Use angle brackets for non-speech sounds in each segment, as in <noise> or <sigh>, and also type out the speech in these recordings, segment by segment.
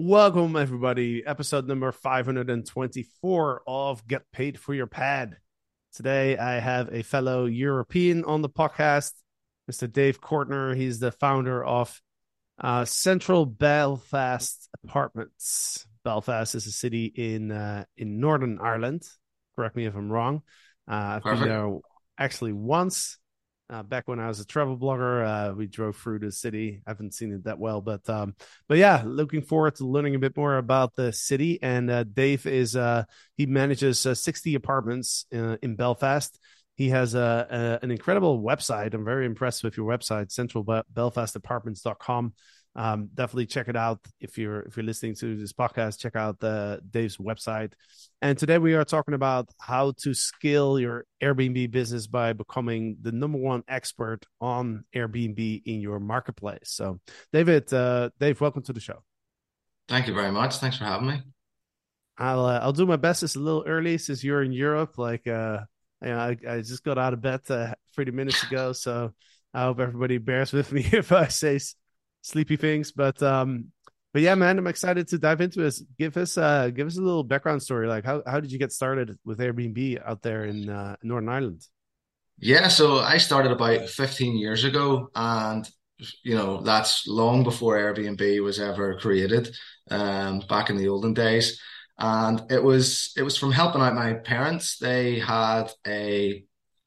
Welcome, everybody. Episode number 524 of Get Paid for Your Pad. Today, I have a fellow European on the podcast, Mr. Dave Courtner. He's the founder of uh, Central Belfast Apartments. Belfast is a city in uh, in Northern Ireland. Correct me if I'm wrong. Uh, I've Perfect. been there actually once. Uh, back when I was a travel blogger, uh, we drove through the city. I haven't seen it that well, but um, but yeah, looking forward to learning a bit more about the city. And uh, Dave is uh, he manages uh, 60 apartments uh, in Belfast. He has a, a an incredible website. I'm very impressed with your website, centralbelfastapartments.com. Um, definitely check it out if you're if you're listening to this podcast. Check out the Dave's website. And today we are talking about how to scale your Airbnb business by becoming the number one expert on Airbnb in your marketplace. So, David, uh, Dave, welcome to the show. Thank you very much. Thanks for having me. I'll uh, I'll do my best. It's a little early since you're in Europe. Like, uh, you know, I, I just got out of bed uh, 30 minutes ago, so I hope everybody bears with me <laughs> if I say sleepy things. But um, but yeah, man, I'm excited to dive into this. Give us uh, give us a little background story. Like, how how did you get started with Airbnb out there in uh, Northern Ireland? Yeah, so I started about 15 years ago, and you know, that's long before Airbnb was ever created, um, back in the olden days. And it was it was from helping out my parents. They had a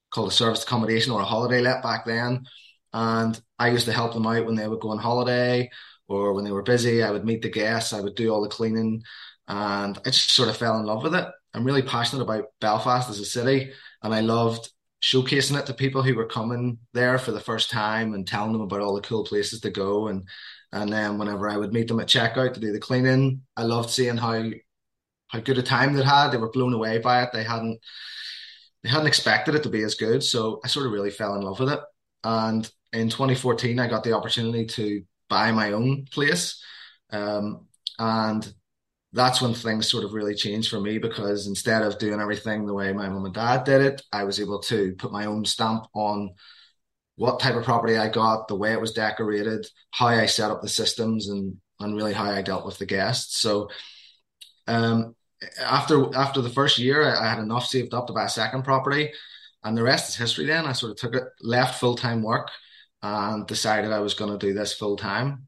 called a service accommodation or a holiday let back then. And I used to help them out when they would go on holiday or when they were busy. I would meet the guests, I would do all the cleaning, and I just sort of fell in love with it. I'm really passionate about Belfast as a city, and I loved showcasing it to people who were coming there for the first time and telling them about all the cool places to go. And and then whenever I would meet them at checkout to do the cleaning, I loved seeing how how good a time they had. They were blown away by it. They hadn't they hadn't expected it to be as good. So I sort of really fell in love with it. And in 2014, I got the opportunity to buy my own place. Um, and that's when things sort of really changed for me because instead of doing everything the way my mum and dad did it, I was able to put my own stamp on what type of property I got, the way it was decorated, how I set up the systems, and and really how I dealt with the guests. So um, after after the first year, I, I had enough saved up to buy a second property, and the rest is history. Then I sort of took it, left full time work, and decided I was going to do this full time.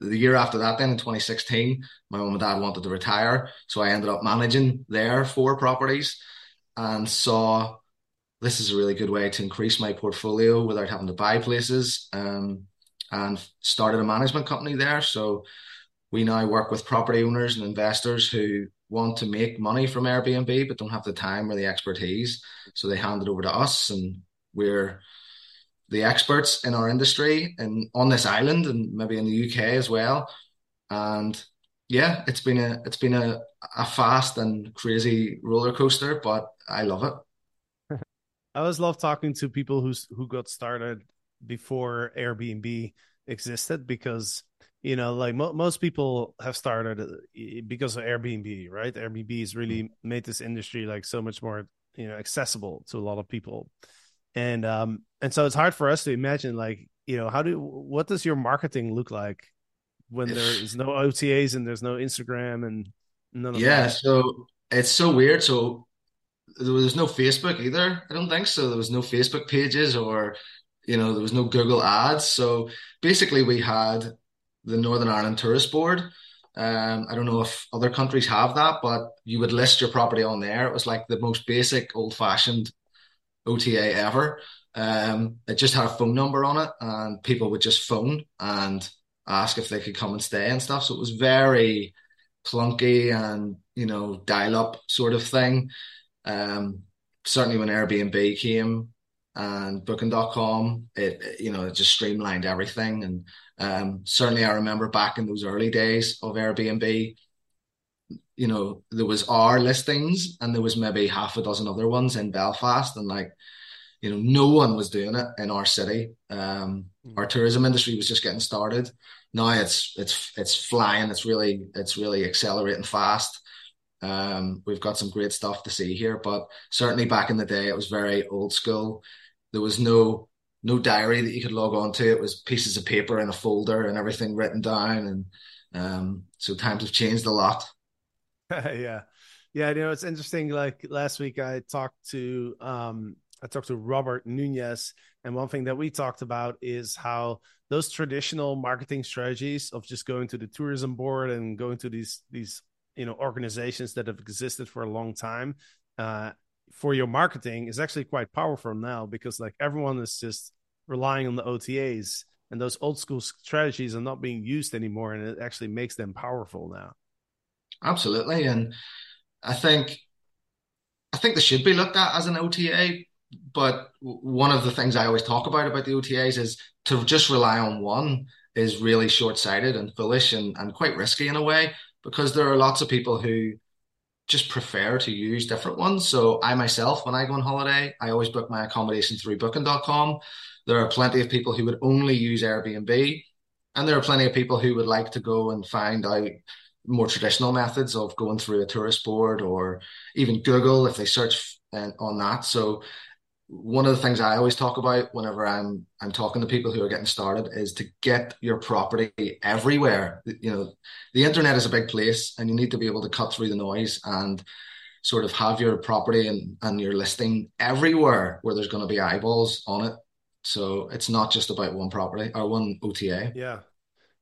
The year after that, then in 2016, my mum and dad wanted to retire, so I ended up managing their four properties, and saw this is a really good way to increase my portfolio without having to buy places. Um, and started a management company there. So we now work with property owners and investors who want to make money from Airbnb but don't have the time or the expertise. So they hand it over to us, and we're the experts in our industry and on this island and maybe in the UK as well. And yeah, it's been a it's been a, a fast and crazy roller coaster, but I love it. <laughs> I always love talking to people who's who got started before Airbnb existed because you know like mo- most people have started uh, because of Airbnb, right? Airbnb has really made this industry like so much more you know accessible to a lot of people, and um and so it's hard for us to imagine like you know how do what does your marketing look like when there is no OTAs and there's no Instagram and none of that? Yeah, that. so it's so weird. So there was no Facebook either. I don't think so. There was no Facebook pages or, you know, there was no Google ads. So basically, we had the Northern Ireland Tourist Board. Um, I don't know if other countries have that, but you would list your property on there. It was like the most basic, old-fashioned OTA ever. Um, it just had a phone number on it, and people would just phone and ask if they could come and stay and stuff. So it was very clunky and, you know, dial-up sort of thing. Um, certainly when Airbnb came and Booking.com, it, you know, it just streamlined everything. And um, certainly I remember back in those early days of Airbnb, you know, there was our listings and there was maybe half a dozen other ones in Belfast, and like, you know, no one was doing it in our city. Um, our tourism industry was just getting started. Now it's it's it's flying. It's really it's really accelerating fast. Um, we've got some great stuff to see here, but certainly back in the day, it was very old school. There was no no diary that you could log on to. It was pieces of paper in a folder and everything written down. And um, so times have changed a lot. <laughs> yeah. Yeah, you know, it's interesting. Like last week I talked to um I talked to Robert Nunez, and one thing that we talked about is how those traditional marketing strategies of just going to the tourism board and going to these these you know organizations that have existed for a long time uh, for your marketing is actually quite powerful now because like everyone is just relying on the OTAs and those old school strategies are not being used anymore and it actually makes them powerful now. Absolutely and I think I think they should be looked at as an OTA but one of the things I always talk about about the OTAs is to just rely on one is really short-sighted and foolish and, and quite risky in a way because there are lots of people who just prefer to use different ones. So I myself, when I go on holiday, I always book my accommodation through booking.com. There are plenty of people who would only use Airbnb. And there are plenty of people who would like to go and find out more traditional methods of going through a tourist board or even Google if they search on that. So one of the things I always talk about whenever I'm I'm talking to people who are getting started is to get your property everywhere. You know, the internet is a big place, and you need to be able to cut through the noise and sort of have your property and, and your listing everywhere where there's going to be eyeballs on it. So it's not just about one property or one OTA. Yeah,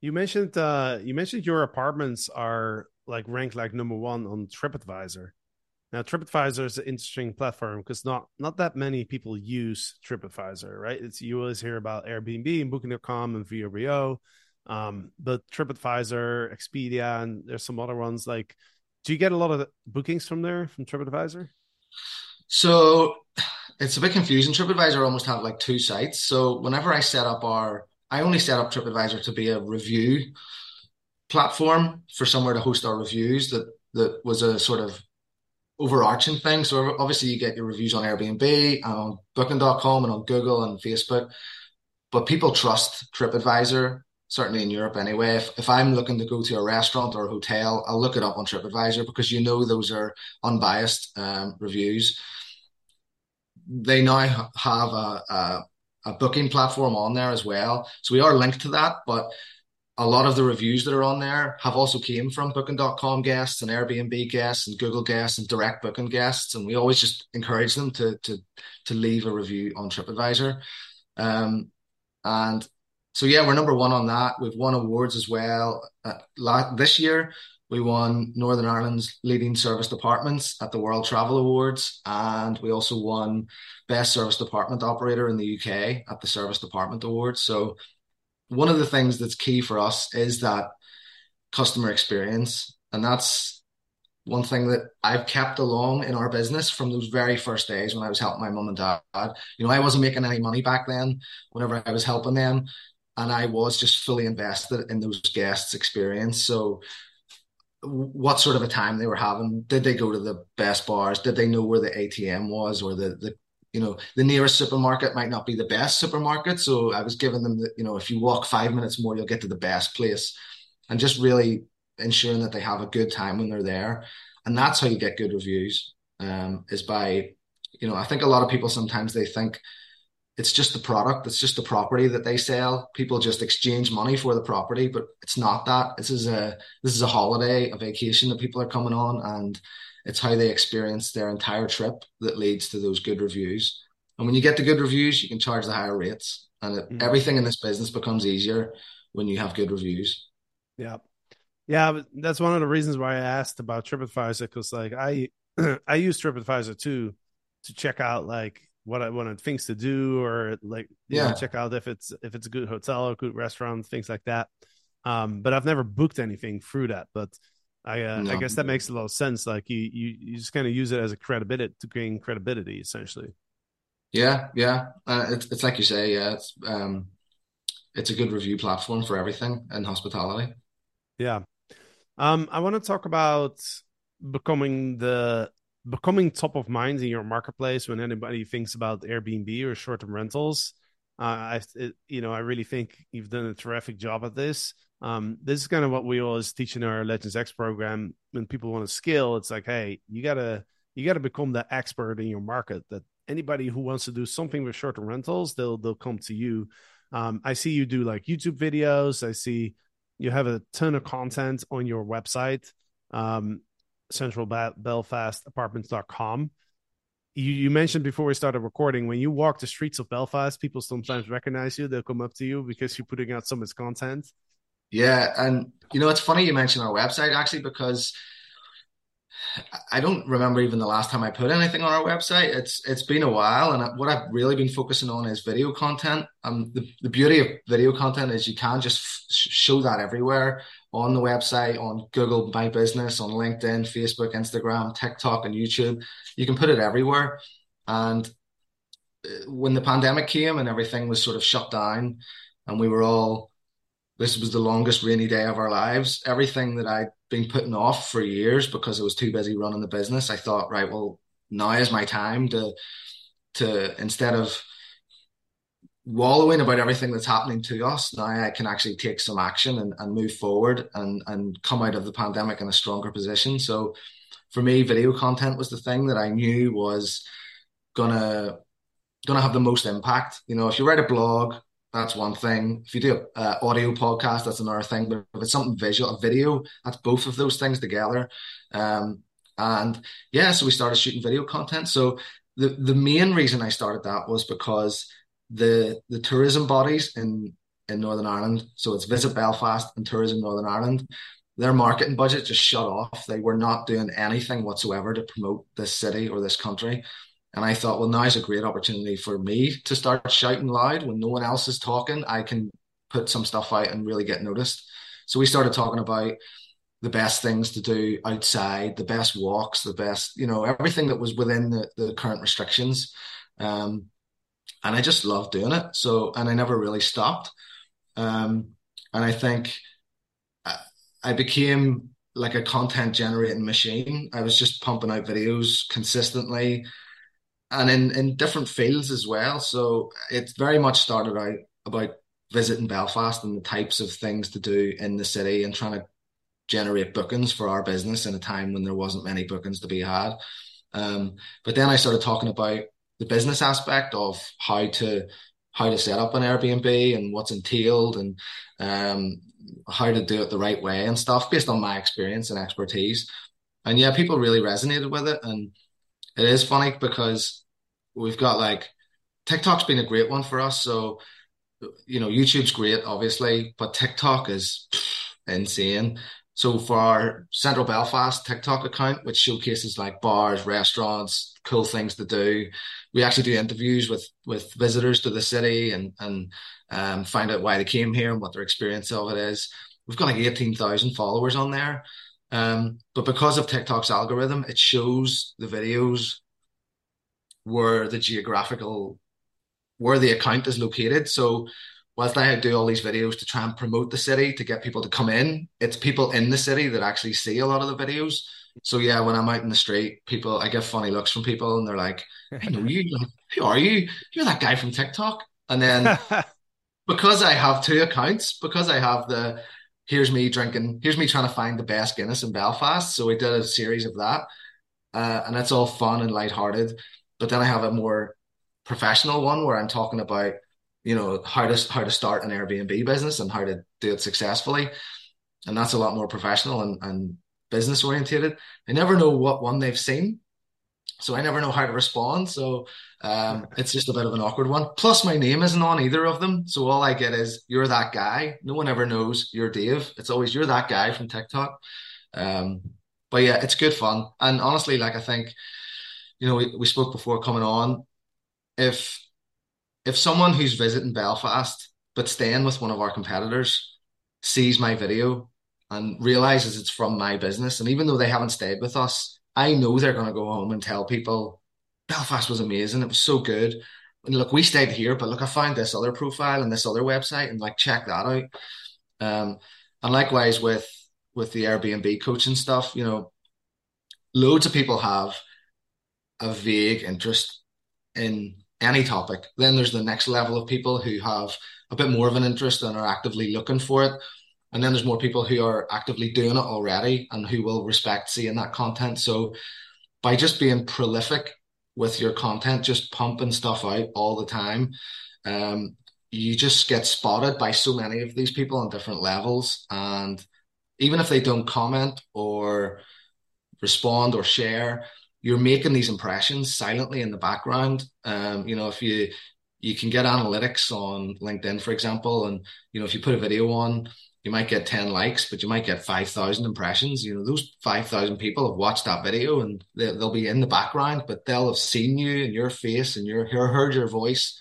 you mentioned uh, you mentioned your apartments are like ranked like number one on TripAdvisor. Now, TripAdvisor is an interesting platform because not not that many people use TripAdvisor, right? It's you always hear about Airbnb and Booking.com and VRBO, um, but TripAdvisor, Expedia, and there's some other ones. Like, do you get a lot of bookings from there from TripAdvisor? So it's a bit confusing. TripAdvisor almost have like two sites. So whenever I set up our, I only set up TripAdvisor to be a review platform for somewhere to host our reviews. That that was a sort of overarching thing. So obviously you get your reviews on Airbnb and on booking.com and on Google and Facebook. But people trust TripAdvisor, certainly in Europe anyway. If, if I'm looking to go to a restaurant or a hotel, I'll look it up on TripAdvisor because you know those are unbiased um, reviews. They now have a, a, a booking platform on there as well. So we are linked to that, but a lot of the reviews that are on there have also came from booking.com guests and Airbnb guests and Google guests and direct booking guests. And we always just encourage them to to to leave a review on TripAdvisor. Um, and so yeah, we're number one on that. We've won awards as well. Uh, this year, we won Northern Ireland's leading serviced apartments at the World Travel Awards, and we also won Best Serviced Apartment Operator in the UK at the Serviced Apartment Awards. So one of the things that's key for us is that customer experience. And that's one thing that I've kept along in our business from those very first days when I was helping my mum and dad. You know, I wasn't making any money back then whenever I was helping them. And I was just fully invested in those guests' experience. So what sort of a time they were having. Did they go to the best bars? Did they know where the ATM was or the, the you know, the nearest supermarket might not be the best supermarket. So I was giving them that, you know, if you walk five minutes more, you'll get to the best place. And just really ensuring that they have a good time when they're there. And that's how you get good reviews, um, is by, you know, I think a lot of people sometimes they think it's just the product, it's just the property that they sell. People just exchange money for the property, but it's not that. This is a this is a holiday, a vacation that people are coming on and it's how they experience their entire trip that leads to those good reviews. And when you get the good reviews, you can charge the higher rates, and it, mm. everything in this business becomes easier when you have good reviews. Yeah, yeah, that's one of the reasons why I asked about TripAdvisor because, like, I <clears throat> I use TripAdvisor too to check out like what I wanted things to do or like yeah know, check out if it's if it's a good hotel or good restaurant things like that. Um, but I've never booked anything through that. But I uh, no. I guess that makes a lot of sense. Like you you, you just kind of use it as a credibility to gain credibility, essentially. Yeah, yeah. Uh, it's it's like you say. Yeah, it's um, it's a good review platform for everything in hospitality. Yeah. Um, I want to talk about becoming the becoming top of mind in your marketplace when anybody thinks about Airbnb or short-term rentals. Uh, I, it, you know, I really think you've done a terrific job at this. Um, this is kind of what we always teach in our Legends X program. When people want to scale, it's like, hey, you gotta you gotta become the expert in your market that anybody who wants to do something with short-term rentals, they'll they'll come to you. Um, I see you do like YouTube videos. I see you have a ton of content on your website, um, Central Belfast Apartments.com. You, you mentioned before we started recording when you walk the streets of Belfast, people sometimes recognize you. They'll come up to you because you're putting out so much content. Yeah, and you know it's funny you mentioned our website actually because I don't remember even the last time I put anything on our website. It's it's been a while, and what I've really been focusing on is video content. Um, the, the beauty of video content is you can just f- show that everywhere on the website, on Google My Business, on LinkedIn, Facebook, Instagram, TikTok, and YouTube. You can put it everywhere. And uh, when the pandemic came and everything was sort of shut down, and we were all this was the longest rainy day of our lives. Everything that I'd been putting off for years because I was too busy running the business, I thought, right, well, now is my time to to instead of wallowing about everything that's happening to us, now I can actually take some action and, and move forward and and come out of the pandemic in a stronger position. So for me, video content was the thing that I knew was gonna gonna have the most impact. You know, if you write a blog that's one thing. If you do uh, audio podcast, that's another thing. But if it's something visual, a video, that's both of those things together. Um, and yeah, so we started shooting video content. So the the main reason I started that was because the the tourism bodies in in Northern Ireland, so it's Visit Belfast and Tourism Northern Ireland, their marketing budget just shut off. They were not doing anything whatsoever to promote this city or this country. And I thought, well, now's a great opportunity for me to start shouting loud when no one else is talking. I can put some stuff out and really get noticed. So we started talking about the best things to do outside, the best walks, the best, you know, everything that was within the, the current restrictions. Um, and I just loved doing it. So, and I never really stopped. Um, and I think I, I became like a content generating machine. I was just pumping out videos consistently and in in different fields as well. So it very much started out about visiting Belfast and the types of things to do in the city and trying to generate bookings for our business in a time when there wasn't many bookings to be had. Um, but then I started talking about the business aspect of how to how to set up an Airbnb and what's entailed and um, how to do it the right way and stuff based on my experience and expertise. And yeah, people really resonated with it. And it is funny because we've got like TikTok's been a great one for us. So, you know, YouTube's great, obviously, but TikTok is insane. So for our Central Belfast TikTok account, which showcases like bars, restaurants, cool things to do, we actually do interviews with with visitors to the city and and um, find out why they came here and what their experience of it is. We've got like eighteen thousand followers on there, um, but because of TikTok's algorithm, it shows the videos where the geographical where the account is located. So whilst I do all these videos to try and promote the city to get people to come in, it's people in the city that actually see a lot of the videos. So yeah, when I'm out in the street, people I get funny looks from people and they're like, I know you, who are you? You're that guy from TikTok. And then <laughs> because I have two accounts, because I have the here's me drinking, here's me trying to find the best Guinness in Belfast. So we did a series of that. Uh, and that's all fun and lighthearted. But then I have a more professional one where I'm talking about, you know, how to how to start an Airbnb business and how to do it successfully. And that's a lot more professional and, and business orientated. I never know what one they've seen. So I never know how to respond. So um, it's just a bit of an awkward one. Plus, my name isn't on either of them. So all I get is, you're that guy. No one ever knows you're Dave. It's always, you're that guy from TikTok. Um, but yeah, it's good fun. And honestly, like, I think you know, we, we spoke before coming on. If if someone who's visiting Belfast but staying with one of our competitors sees my video and realizes it's from my business, and even though they haven't stayed with us, I know they're going to go home and tell people Belfast was amazing. It was so good. And look, we stayed here, but look, I found this other profile and this other website, and like check that out. Um, and likewise with with the Airbnb coaching stuff, you know, loads of people have a vague interest in any topic. Then there's the next level of people who have a bit more of an interest and are actively looking for it. And then there's more people who are actively doing it already and who will respect seeing that content. So by just being prolific with your content, just pumping stuff out all the time, um, you just get spotted by so many of these people on different levels. And even if they don't comment or respond or share, you're making these impressions silently in the background. Um, you know, if you you can get analytics on LinkedIn, for example, and you know, if you put a video on, you might get 10 likes, but you might get 5,000 impressions. You know, those 5,000 people have watched that video and they, will be in the background, but they'll have seen you and your face and your heard your voice.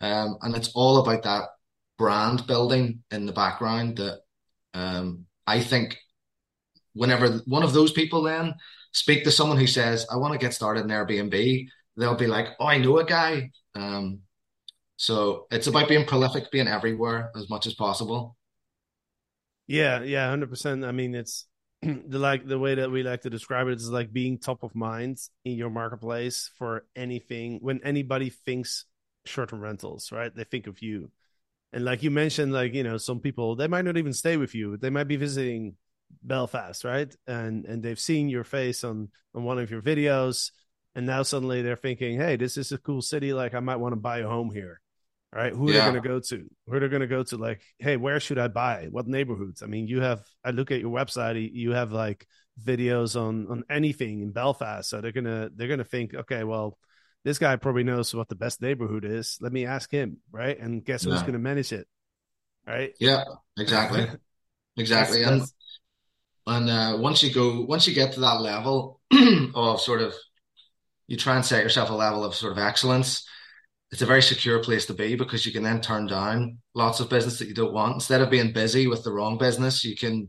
Um, and it's all about that brand building in the background that um, I think whenever one of those people then speak to someone who says, I want to get started in Airbnb, they'll be like, Oh, I know a guy. Um, so it's about being prolific, being everywhere as much as possible. Yeah, yeah, hundred percent. I mean, it's <clears throat> the like the way that we like to describe it is like being top of mind in your marketplace for anything. When anybody thinks short-term rentals, right? They think of you. And like you mentioned, like you know, some people they might not even stay with you. They might be visiting Belfast, right? And and they've seen your face on on one of your videos, and now suddenly they're thinking, hey, this is a cool city. Like I might want to buy a home here right? Who yeah. are they going to go to? Who are they going to go to? Like, hey, where should I buy? What neighborhoods? I mean, you have. I look at your website. You have like videos on on anything in Belfast, so they're gonna they're gonna think, okay, well, this guy probably knows what the best neighborhood is. Let me ask him, right? And guess yeah. who's going to manage it, right? Yeah, exactly, <laughs> exactly. That's, that's... and uh, once you go, once you get to that level <clears throat> of sort of, you try and set yourself a level of sort of excellence it's a very secure place to be because you can then turn down lots of business that you don't want. Instead of being busy with the wrong business, you can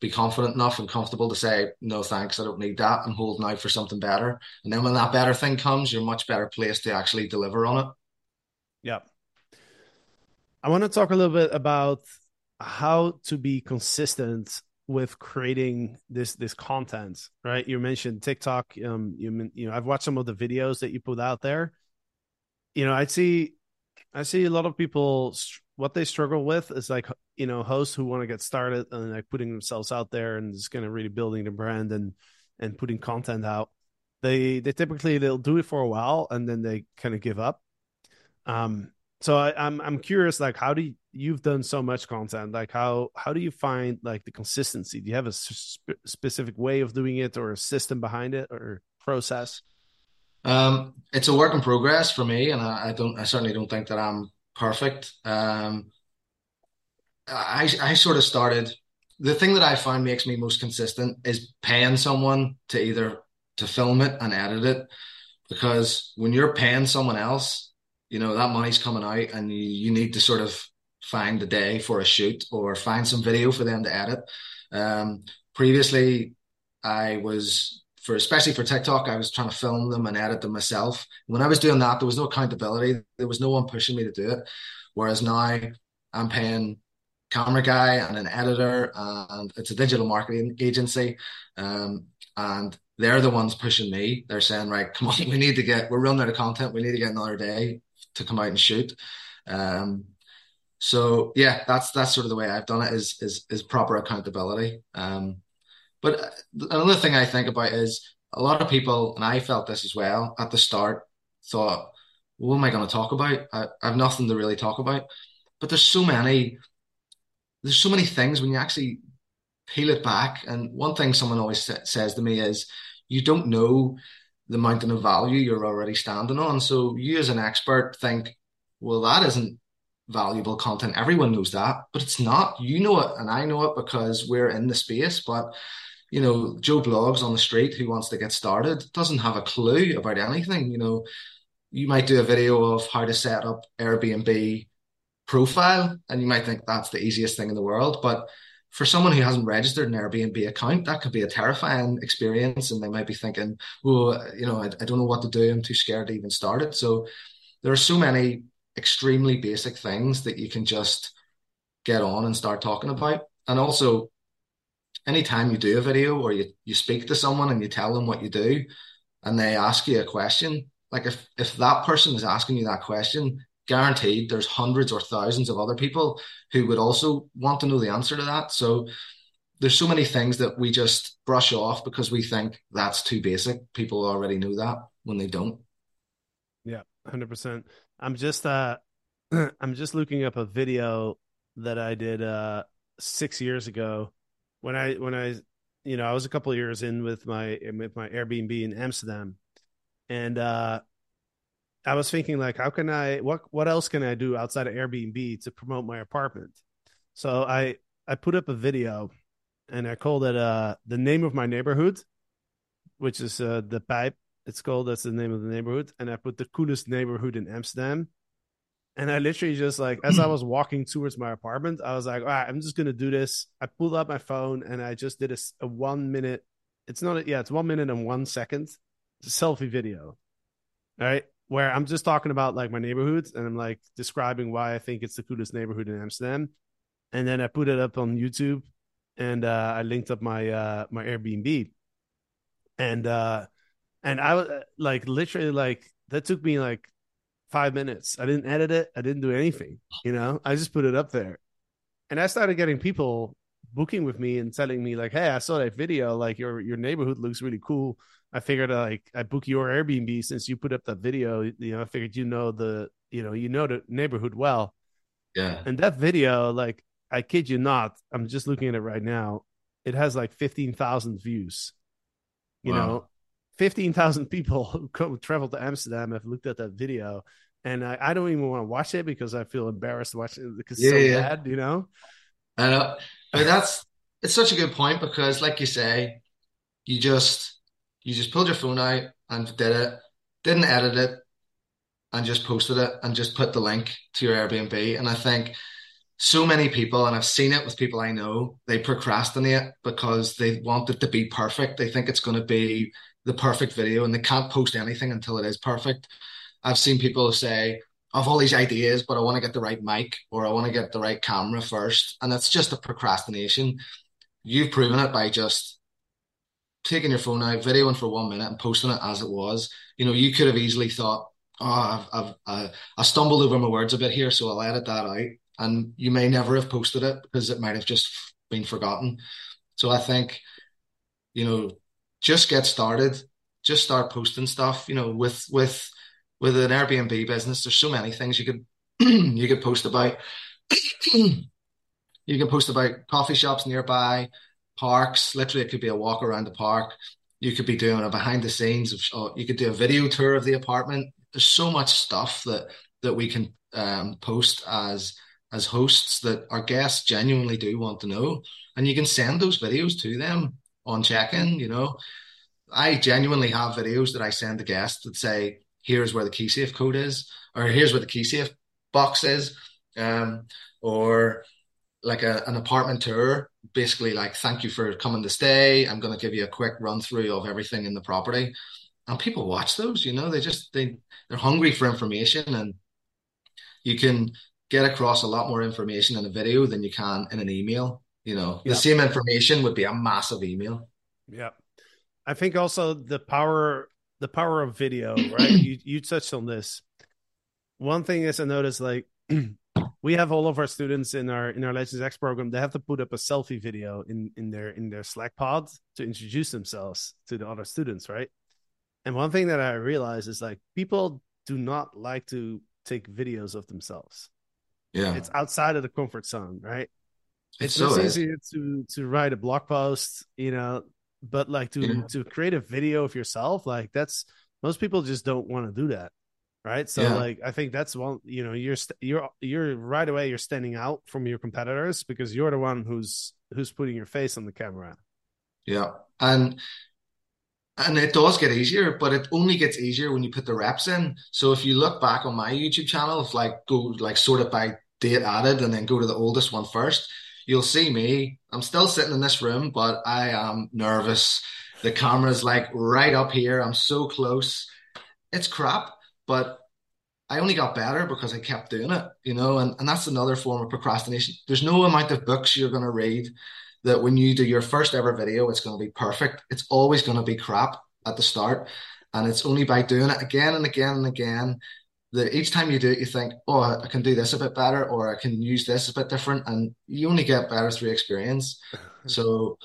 be confident enough and comfortable to say, no, thanks, I don't need that. I'm holding out for something better. And then when that better thing comes, you're much better placed to actually deliver on it. Yeah. I want to talk a little bit about how to be consistent with creating this this content right you mentioned tiktok um you you know i've watched some of the videos that you put out there you know, I see, I see a lot of people what they struggle with is like you know hosts who want to get started and like putting themselves out there and just kind of really building the brand and and putting content out. They they typically they'll do it for a while and then they kind of give up. Um, so I, I'm I'm curious, like how do you, you've done so much content? Like how how do you find like the consistency? Do you have a sp- specific way of doing it or a system behind it or process? Um, it's a work in progress for me, and I, I don't, I certainly don't think that I'm perfect. Um, I, I sort of started. The thing that I find makes me most consistent is paying someone to either to film it and edit it, because when you're paying someone else, you know that money's coming out, and you, you need to sort of find a day for a shoot or find some video for them to edit. Um, previously, I was for especially for TikTok, I was trying to film them and edit them myself. When I was doing that, there was no accountability. There was no one pushing me to do it. Whereas now I'm paying camera guy and an editor and it's a digital marketing agency. Um, and they're the ones pushing me. They're saying, right, come on, <laughs> we need to get, we're running out of content. We need to get another day to come out and shoot. Um, so yeah, that's, that's sort of the way I've done it is, is, is proper accountability. Um, but uh, another thing I think about is a lot of people, and I felt this as well at the start, thought, what am I going to talk about? I, I have nothing to really talk about. But there's so many, there's so many things when you actually peel it back. And one thing someone always sa- says to me is, you don't know the mountain of value you're already standing on. So you as an expert think, well, that isn't valuable content. Everyone knows that, but it's not. You know it, and I know it because we're in the space. But you know, Joe Bloggs on the street who wants to get started doesn't have a clue about anything. You know, you might do a video of how to set up Airbnb profile, and you might think that's the easiest thing in the world. But for someone who hasn't registered an Airbnb account, that could be a terrifying experience. And they might be thinking, well, you know, I, I don't know what to do. I'm too scared to even start it. So there are so many extremely basic things that you can just get on and start talking about. And also, anytime you do a video or you, you speak to someone and you tell them what you do and they ask you a question, like if, if that person is asking you that question, guaranteed there's hundreds or thousands of other people who would also want to know the answer to that. So there's so many things that we just brush off because we think that's too basic. People already know that when they don't. Yeah, Hundred percent. I'm just uh, <clears throat> I'm just looking up a video that I did uh six years ago when I when I you know I was a couple years in with my with my Airbnb in Amsterdam, and uh, I was thinking like, how can I what what else can I do outside of Airbnb to promote my apartment? So I I put up a video, and I called it uh the name of my neighborhood, which is uh De Pijp. It's called that's the name of the neighborhood, and I put the coolest neighborhood in Amsterdam. And I literally just like as I <clears throat> was walking towards my apartment, I was like, all right, I'm just gonna do this. I pulled out my phone and I just did a, a one minute. It's not a, yeah, it's one minute and one second It's a selfie video. All right. Where I'm just talking about like my neighborhoods and I'm like describing why I think it's the coolest neighborhood in Amsterdam. And then I put it up on YouTube and uh, I linked up my uh, my Airbnb. And uh and I was like literally like that took me like five minutes. I didn't edit it. I didn't do anything. You know, I just put it up there. And I started getting people booking with me and telling me like, "Hey, I saw that video. Like your your neighborhood looks really cool. I figured like I book your Airbnb since you put up that video. You know, I figured you know the you know you know the neighborhood well. Yeah. And that video, like, I kid you not, I'm just looking at it right now. It has like fifteen thousand views. You Wow. know, fifteen thousand people <laughs> who come travel to Amsterdam have looked at that video. And I, I don't even want to watch it because I feel embarrassed watching it because it's so Yeah, yeah. bad, you know? I know. Uh, But that's it's such a good point because, like you say, you just you just pulled your phone out and did it, didn't edit it, and just posted it and just put the link to your Airbnb. And I think so many people, and I've seen it with people I know, they procrastinate because they want it to be perfect. They think it's going to be the perfect video and they can't post anything until it is perfect. I've seen people say, I have all these ideas, but I want to get the right mic or I want to get the right camera first. And that's just a procrastination. You've proven it by just taking your phone out, videoing for one minute and posting it as it was. You know, you could have easily thought, oh, I've, I've uh, I stumbled over my words a bit here, so I'll edit that out. And you may never have posted it because it might have just been forgotten. So I think, you know, just get started, just start posting stuff. You know, with with with an Airbnb business, there's so many things you could <clears throat> you could post about. <clears throat> you can post about coffee shops nearby, parks. Literally, it could be a walk around the park. You could be doing a behind the scenes of. You could do a video tour of the apartment. There's so much stuff that that we can um, post as as hosts that our guests genuinely do want to know, and you can send those videos to them on check-in. You know, I genuinely have videos that I send to guests that say, "Here's where the key safe code is," or "Here's where the key safe box is," um, or like a, an apartment tour, basically like, "Thank you for coming to stay. I'm going to give you a quick run through of everything in the property." And people watch those. You know, they just they they're hungry for information, and you can get across a lot more information in a video than you can in an email. You know, the same information would be a massive email. Yeah. I think also the power the power of video, right? you you touched on this. One thing is I noticed like <clears throat> we have all of our students in our in our Legends X program, they have to put up a selfie video in in their in their Slack pod to introduce themselves to the other students, right? And one thing that I realized is like people do not like to take videos of themselves. Yeah, It's outside of the comfort zone, right? it it's so easier to to write a blog post you know but like to Yeah. to create a video of yourself like that's most people just don't want to do that right so Yeah. like i think that's one you know you're st- you're you're right away you're standing out from your competitors because you're the one who's who's putting your face on the camera Yeah, and and it does get easier, but it only gets easier when you put the reps in. So if you look back on my YouTube channel, if like go like sort it by date added and then go to the oldest one first, you'll see me. I'm still sitting in this room, but I am nervous. The camera's like right up here. I'm so close. It's crap, but I only got better because I kept doing it, you know, and, and that's another form of procrastination. There's no amount of books you're going to read that when you do your first ever video, it's going to be perfect. It's always going to be crap at the start. And it's only by doing it again and again and again that each time you do it, you think, oh, I can do this a bit better or I can use this a bit different. And you only get better through experience. So,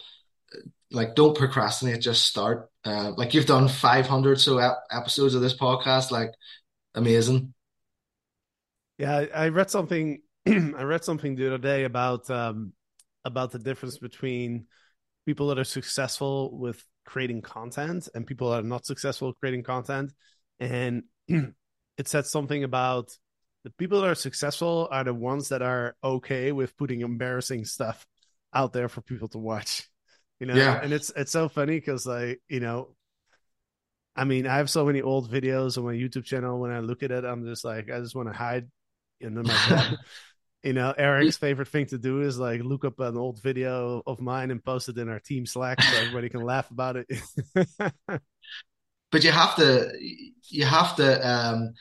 like, don't procrastinate, just start. Uh, like, you've done 500 so ep- episodes of this podcast. Like, amazing. Yeah, I read something. <clears throat> I read something the other day about um, about the difference between people that are successful with creating content and people that are not successful creating content, and <clears throat> it said something about the people that are successful are the ones that are okay with putting embarrassing stuff out there for people to watch. You know, yeah. and it's it's so funny because like you know I mean, I have so many old videos on my YouTube channel. When I look at it, I'm just like, I just want to hide in my <laughs> head. you know, Eric's favorite thing to do is like look up an old video of mine and post it in our team Slack so everybody can laugh about it. <laughs> but you have to, you have to um,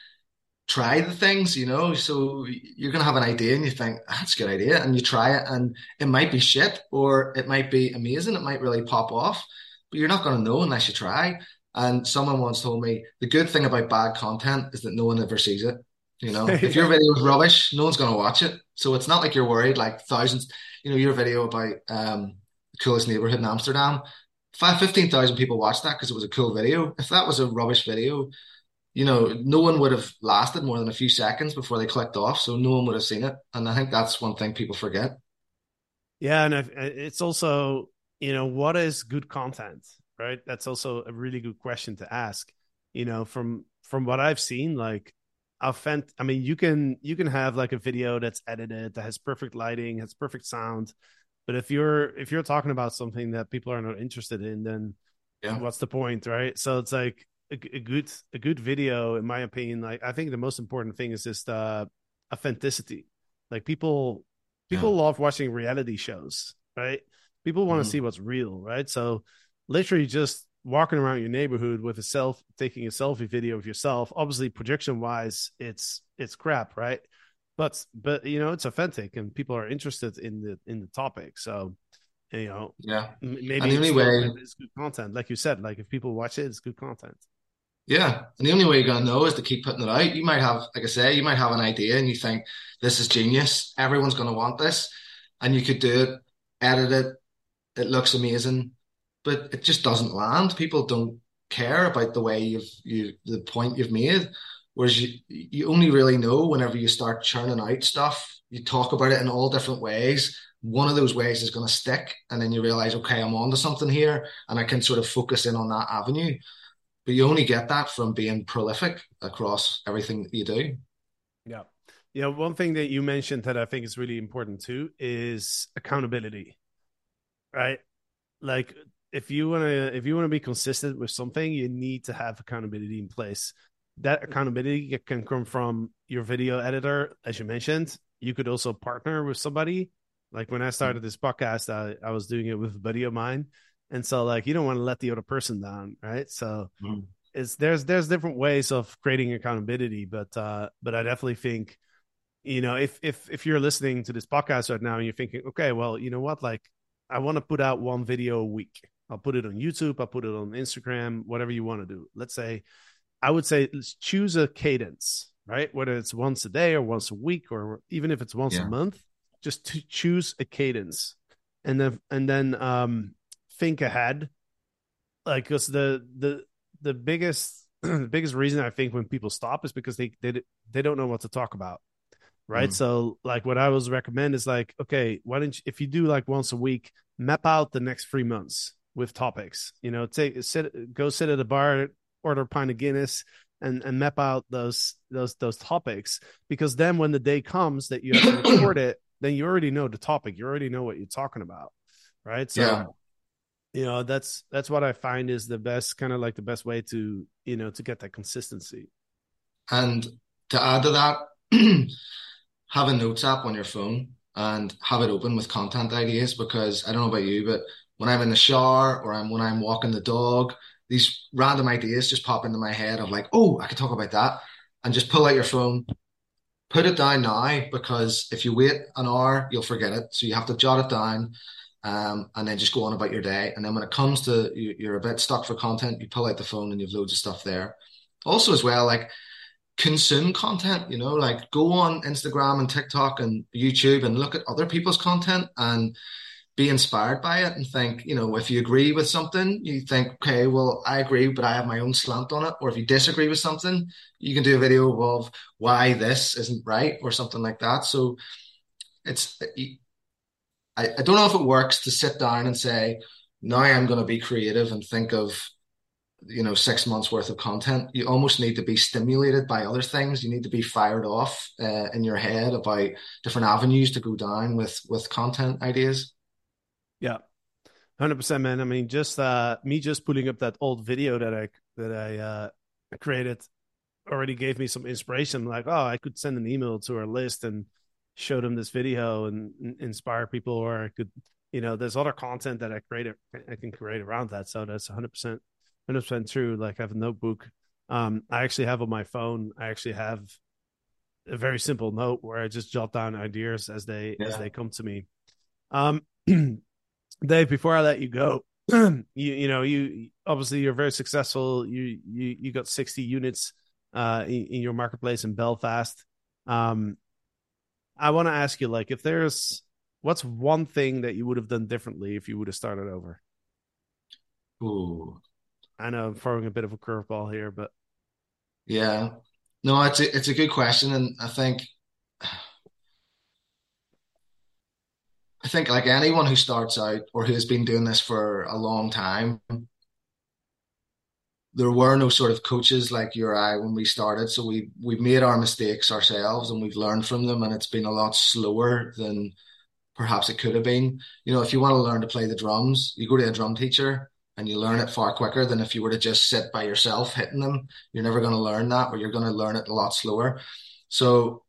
try the things, you know. So you're gonna have an idea and you think that's a good idea, and you try it, and it might be shit or it might be amazing. It might really pop off, but you're not gonna know unless you try. And someone once told me the good thing about bad content is that no one ever sees it. You know, <laughs> if your video is rubbish, no one's going to watch it. So it's not like you're worried like thousands, you know, your video about um, the coolest neighborhood in Amsterdam, 15,000 people watched that because it was a cool video. If that was a rubbish video, you know, no one would have lasted more than a few seconds before they clicked off. So no one would have seen it. And I think that's one thing people forget. Yeah. And uh, it's also, you know, what is good content? right? That's also a really good question to ask. You know, from from what I've seen, like authentic. I mean, you can you can have like a video that's edited that has perfect lighting, has perfect sound, but if you're if you're talking about something that people are not interested in, then yeah. what's the point, right? So it's like a, a good a good video, in my opinion. Like I think the most important thing is just uh, authenticity. Like people people yeah. love watching reality shows, right? People want to mm-hmm. see what's real, right? So literally just walking around your neighborhood with a self taking a selfie video of yourself obviously projection wise it's it's crap right but but you know it's authentic and people are interested in the in the topic. So you know yeah. maybe and the only way it's good content. Like you said like if people watch it it's good content. Yeah. And the only way you're gonna know is to keep putting it out. You might have like i say you might have an idea and you think this is genius. Everyone's gonna want this. And you could do it edit it. It looks amazing. But it just doesn't land. People don't care about the way you've you the point you've made. Whereas you you only really know whenever you start churning out stuff. You talk about it in all different ways. One of those ways is going to stick, and then you realize, okay, I'm onto something here, and I can sort of focus in on that avenue. But you only get that from being prolific across everything that you do. Yeah. Know, one thing that you mentioned that I think is really important too is accountability. Right? Like if you want to if you want to be consistent with something you need to have accountability in place that accountability can come from your video editor as you mentioned you could also partner with somebody like when i started this podcast i, I was doing it with a buddy of mine and so like you don't want to let the other person down right so mm. it's there's there's different ways of creating accountability but uh but i definitely think you know if if if you're listening to this podcast right now and you're thinking okay well you know what like i want to put out one video a week I'll put it on YouTube. I'll put it on Instagram, whatever you want to do. Let's say, I would say, let's choose a cadence, right? Whether it's once a day or once a week, or even if it's once yeah. a month, just to choose a cadence, and then and then um, think ahead, like because the the the biggest <clears throat> the biggest reason I think when people stop is because they they they don't know what to talk about right? Mm. So like what I was recommend is like, okay, why don't you, if you do like once a week, map out the next three months, with topics. You know, take sit go sit at a bar, order a pint of Guinness, and and map out those those those topics. Because then when the day comes that you have to <clears throat> record it, then you already know the topic. You already know what you're talking about, right? So. Yeah. You know that's that's what I find is the best kind of like the best way to you know to get that consistency. And to add to that, <clears throat> have a notes app on your phone and have it open with content ideas because I don't know about you, but when I'm in the shower or I'm when I'm walking the dog, these random ideas just pop into my head of like, oh, I could talk about that, and just pull out your phone, put it down now because if you wait an hour, you'll forget it. So you have to jot it down. Um, and then just go on about your day. And then when it comes to you, you're a bit stuck for content, you pull out the phone and you've loads of stuff there. Also, as well, like consume content, you know, like go on Instagram and TikTok and YouTube and look at other people's content and be inspired by it and think, you know, if you agree with something, you think, okay, well, I agree, but I have my own slant on it. Or if you disagree with something, you can do a video of why this isn't right or something like that. So it's, I, I don't know if it works to sit down and say, now I'm going to be creative and think of, you know, six months worth of content. You almost need to be stimulated by other things. You need to be fired off uh, in your head about different avenues to go down with with content ideas. Yeah. Hundred percent, man. I mean, just uh, me just putting up that old video that I that I uh, created already gave me some inspiration. Like, oh, I could send an email to our list and show them this video and, and inspire people, or I could, you know, there's other content that I create I can create around that. So that's hundred percent, hundred percent true. Like, I have a notebook. Um, I actually have on my phone. I actually have a very simple note where I just jot down ideas as they yeah. as they come to me. Um. <clears throat> Dave, before I let you go, <clears throat> you you know you obviously you're very successful. You you you got 60 units uh in, in your marketplace in Belfast. Um I want to ask you like if there's what's one thing that you would have done differently if you would have started over? Ooh. I know I'm throwing a bit of a curveball here, but yeah. No, it's a, it's a good question and I think I think like anyone who starts out or who has been doing this for a long time, there were no sort of coaches like you or I when we started. So we we've made our mistakes ourselves and we've learned from them, and it's been a lot slower than perhaps it could have been. You know, if you want to learn to play the drums, you go to a drum teacher and you learn it far quicker than if you were to just sit by yourself hitting them. You're never going to learn that, or you're going to learn it a lot slower. So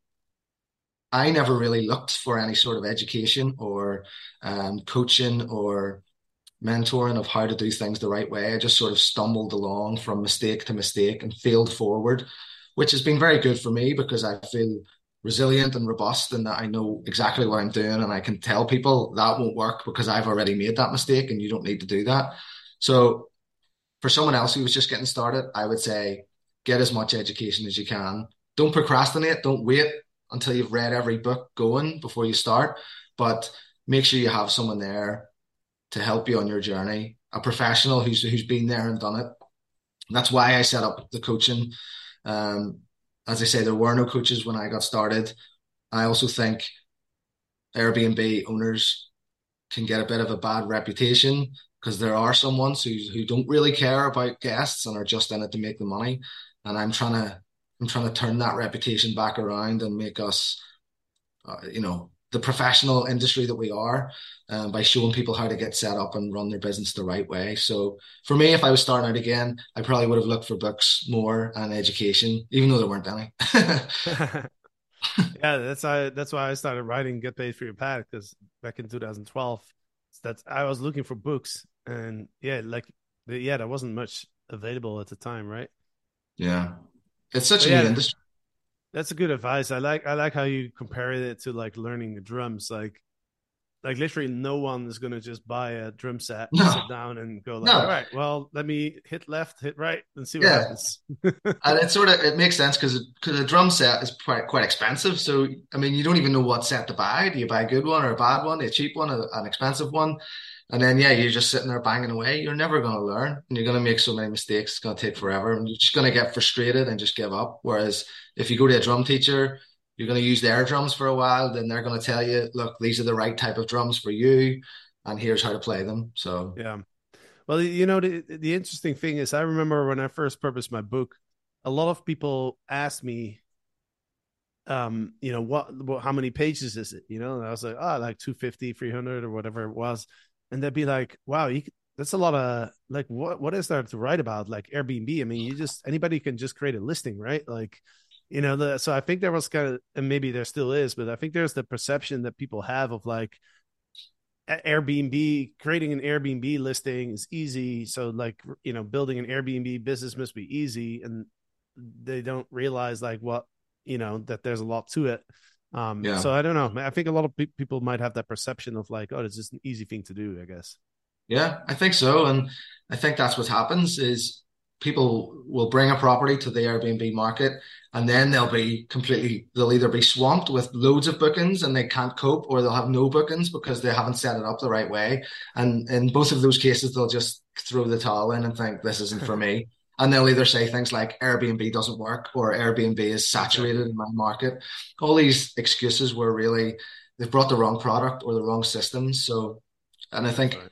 I never really looked for any sort of education or um, coaching or mentoring of how to do things the right way. I just sort of stumbled along from mistake to mistake and failed forward, which has been very good for me because I feel resilient and robust and that I know exactly what I'm doing and I can tell people that won't work because I've already made that mistake and you don't need to do that. So for someone else who was just getting started, I would say get as much education as you can. Don't procrastinate. Don't wait until you've read every book going before you start. But make sure you have someone there to help you on your journey, a professional who's who's been there and done it. that's why I set up the coaching. Um, as I say, there were no coaches when I got started. I also think Airbnb owners can get a bit of a bad reputation because there are some ones who who don't really care about guests and are just in it to make the money. And I'm trying to I'm trying to turn that reputation back around and make us, uh, you know, the professional industry that we are um, by showing people how to get set up and run their business the right way. So for me, if I was starting out again, I probably would have looked for books more and education, even though there weren't any. <laughs> yeah, that's why that's why I started writing "Get Paid for Your Pad" because back in 2012, that's I was looking for books and yeah, like yeah, there wasn't much available at the time, right? Yeah, it's such but a yeah, new industry. That's a good advice. I like I like how you compare it to like learning the drums. Like like literally no one is gonna just buy a drum set, no. sit down and go like, no. all right, well, let me hit left, hit right, and see what yeah. happens. <laughs> Uh, and it sort of it makes sense because because a drum set is quite quite expensive. So I mean, you don't even know what set to buy. Do you buy a good one or a bad one, a cheap one, an expensive one? And then, yeah, you're just sitting there banging away. You're never going to learn and you're going to make so many mistakes. It's going to take forever and you're just going to get frustrated and just give up. Whereas if you go to a drum teacher, you're going to use their drums for a while, then they're going to tell you, look, these are the right type of drums for you. And here's how to play them. So, yeah. Well, you know, the, the interesting thing is, I remember when I first published my book, a lot of people asked me, um, you know, what, what, how many pages is it? You know, and I was like, oh, like 250, 300 or whatever it was and they'd be like, "Wow, you, that's a lot of like what what is there to write about like Airbnb? I mean, you just anybody can just create a listing, right? Like, you know, the so I think there was kind of and maybe there still is, but I think there's the perception that people have of like Airbnb creating an Airbnb listing is easy. So like you know, building an Airbnb business must be easy, and they don't realize like what you know that there's a lot to it. Um, yeah. So I don't know. I think a lot of pe- people might have that perception of like, oh, it's just an easy thing to do. I guess. Yeah, I think so, and I think that's what happens. Is people will bring a property to the Airbnb market and then they'll be completely they'll either be swamped with loads of bookings and they can't cope or they'll have no bookings because they haven't set it up the right way and in both of those cases they'll just throw the towel in and think this isn't for <laughs> me and they'll either say things like Airbnb doesn't work or Airbnb is saturated in my market all these excuses were really they've brought the wrong product or the wrong system. so and I think right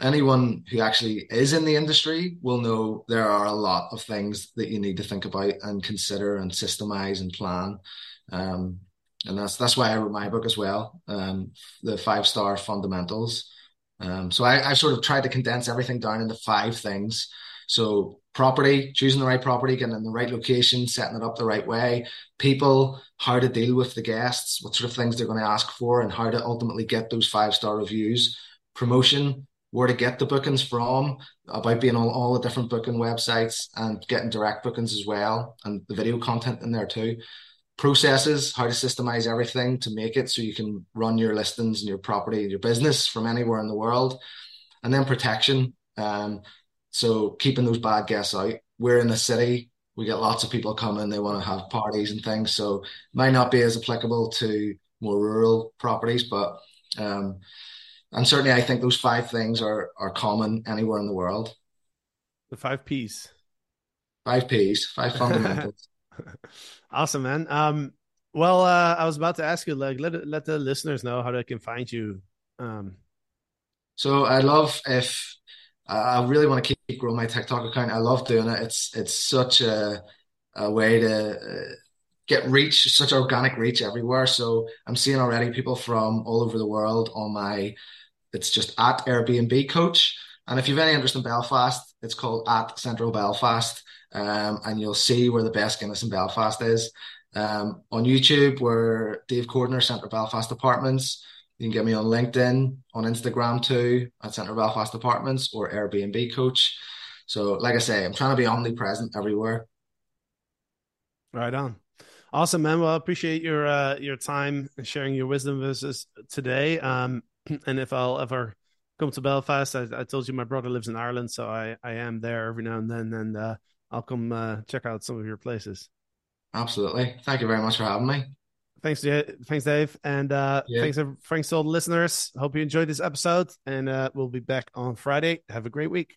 anyone who actually is in the industry will know there are a lot of things that you need to think about and consider and systemize and plan. Um, and that's that's why I wrote my book as well, um, the five star fundamentals. Um, so I, I sort of tried to condense everything down into five things. So property, choosing the right property, getting in the right location, setting it up the right way, people, how to deal with the guests, what sort of things they're going to ask for, and how to ultimately get those five star reviews. Promotion, where to get the bookings from, about being on all the different booking websites and getting direct bookings as well, and the video content in there too. Processes, how to systemize everything to make it so you can run your listings and your property, and your business from anywhere in the world. And then protection. Um, so keeping those bad guests out. We're in the city, we get lots of people coming, they want to have parties and things. So might not be as applicable to more rural properties, but um, and certainly I think those five things are are common anywhere in the world. The five P's. Five P's, five <laughs> fundamentals. awesome, man. Um, well, uh, I was about to ask you, like, let let the listeners know how they can find you. Um, so I love if I really want to keep growing my TikTok account. I love doing it. It's it's such a a way to uh, get reach, such organic reach everywhere. So I'm seeing already people from all over the world on my it's just at Airbnb Coach. And if you have any interest in Belfast, it's called at Central Belfast. Um, and you'll see where the best Guinness in Belfast is. Um, on YouTube, we're Dave Cordner, Central Belfast Apartments. You can get me on LinkedIn, on Instagram too, at Central Belfast Apartments or Airbnb Coach. So, like I say, I'm trying to be omnipresent everywhere. Right on. Awesome, man. Well, I appreciate your uh, your time and sharing your wisdom with us today. Um, <clears throat> and if I'll ever come to Belfast, I, I, told you my brother lives in Ireland, so I, I am there every now and then, and uh, I'll come uh, check out some of your places. Absolutely. Thank you very much for having me. Thanks. Thanks, Dave, and uh, yeah. thanks, thanks to all the listeners. Hope you enjoyed this episode, and uh, we'll be back on Friday. Have a great week.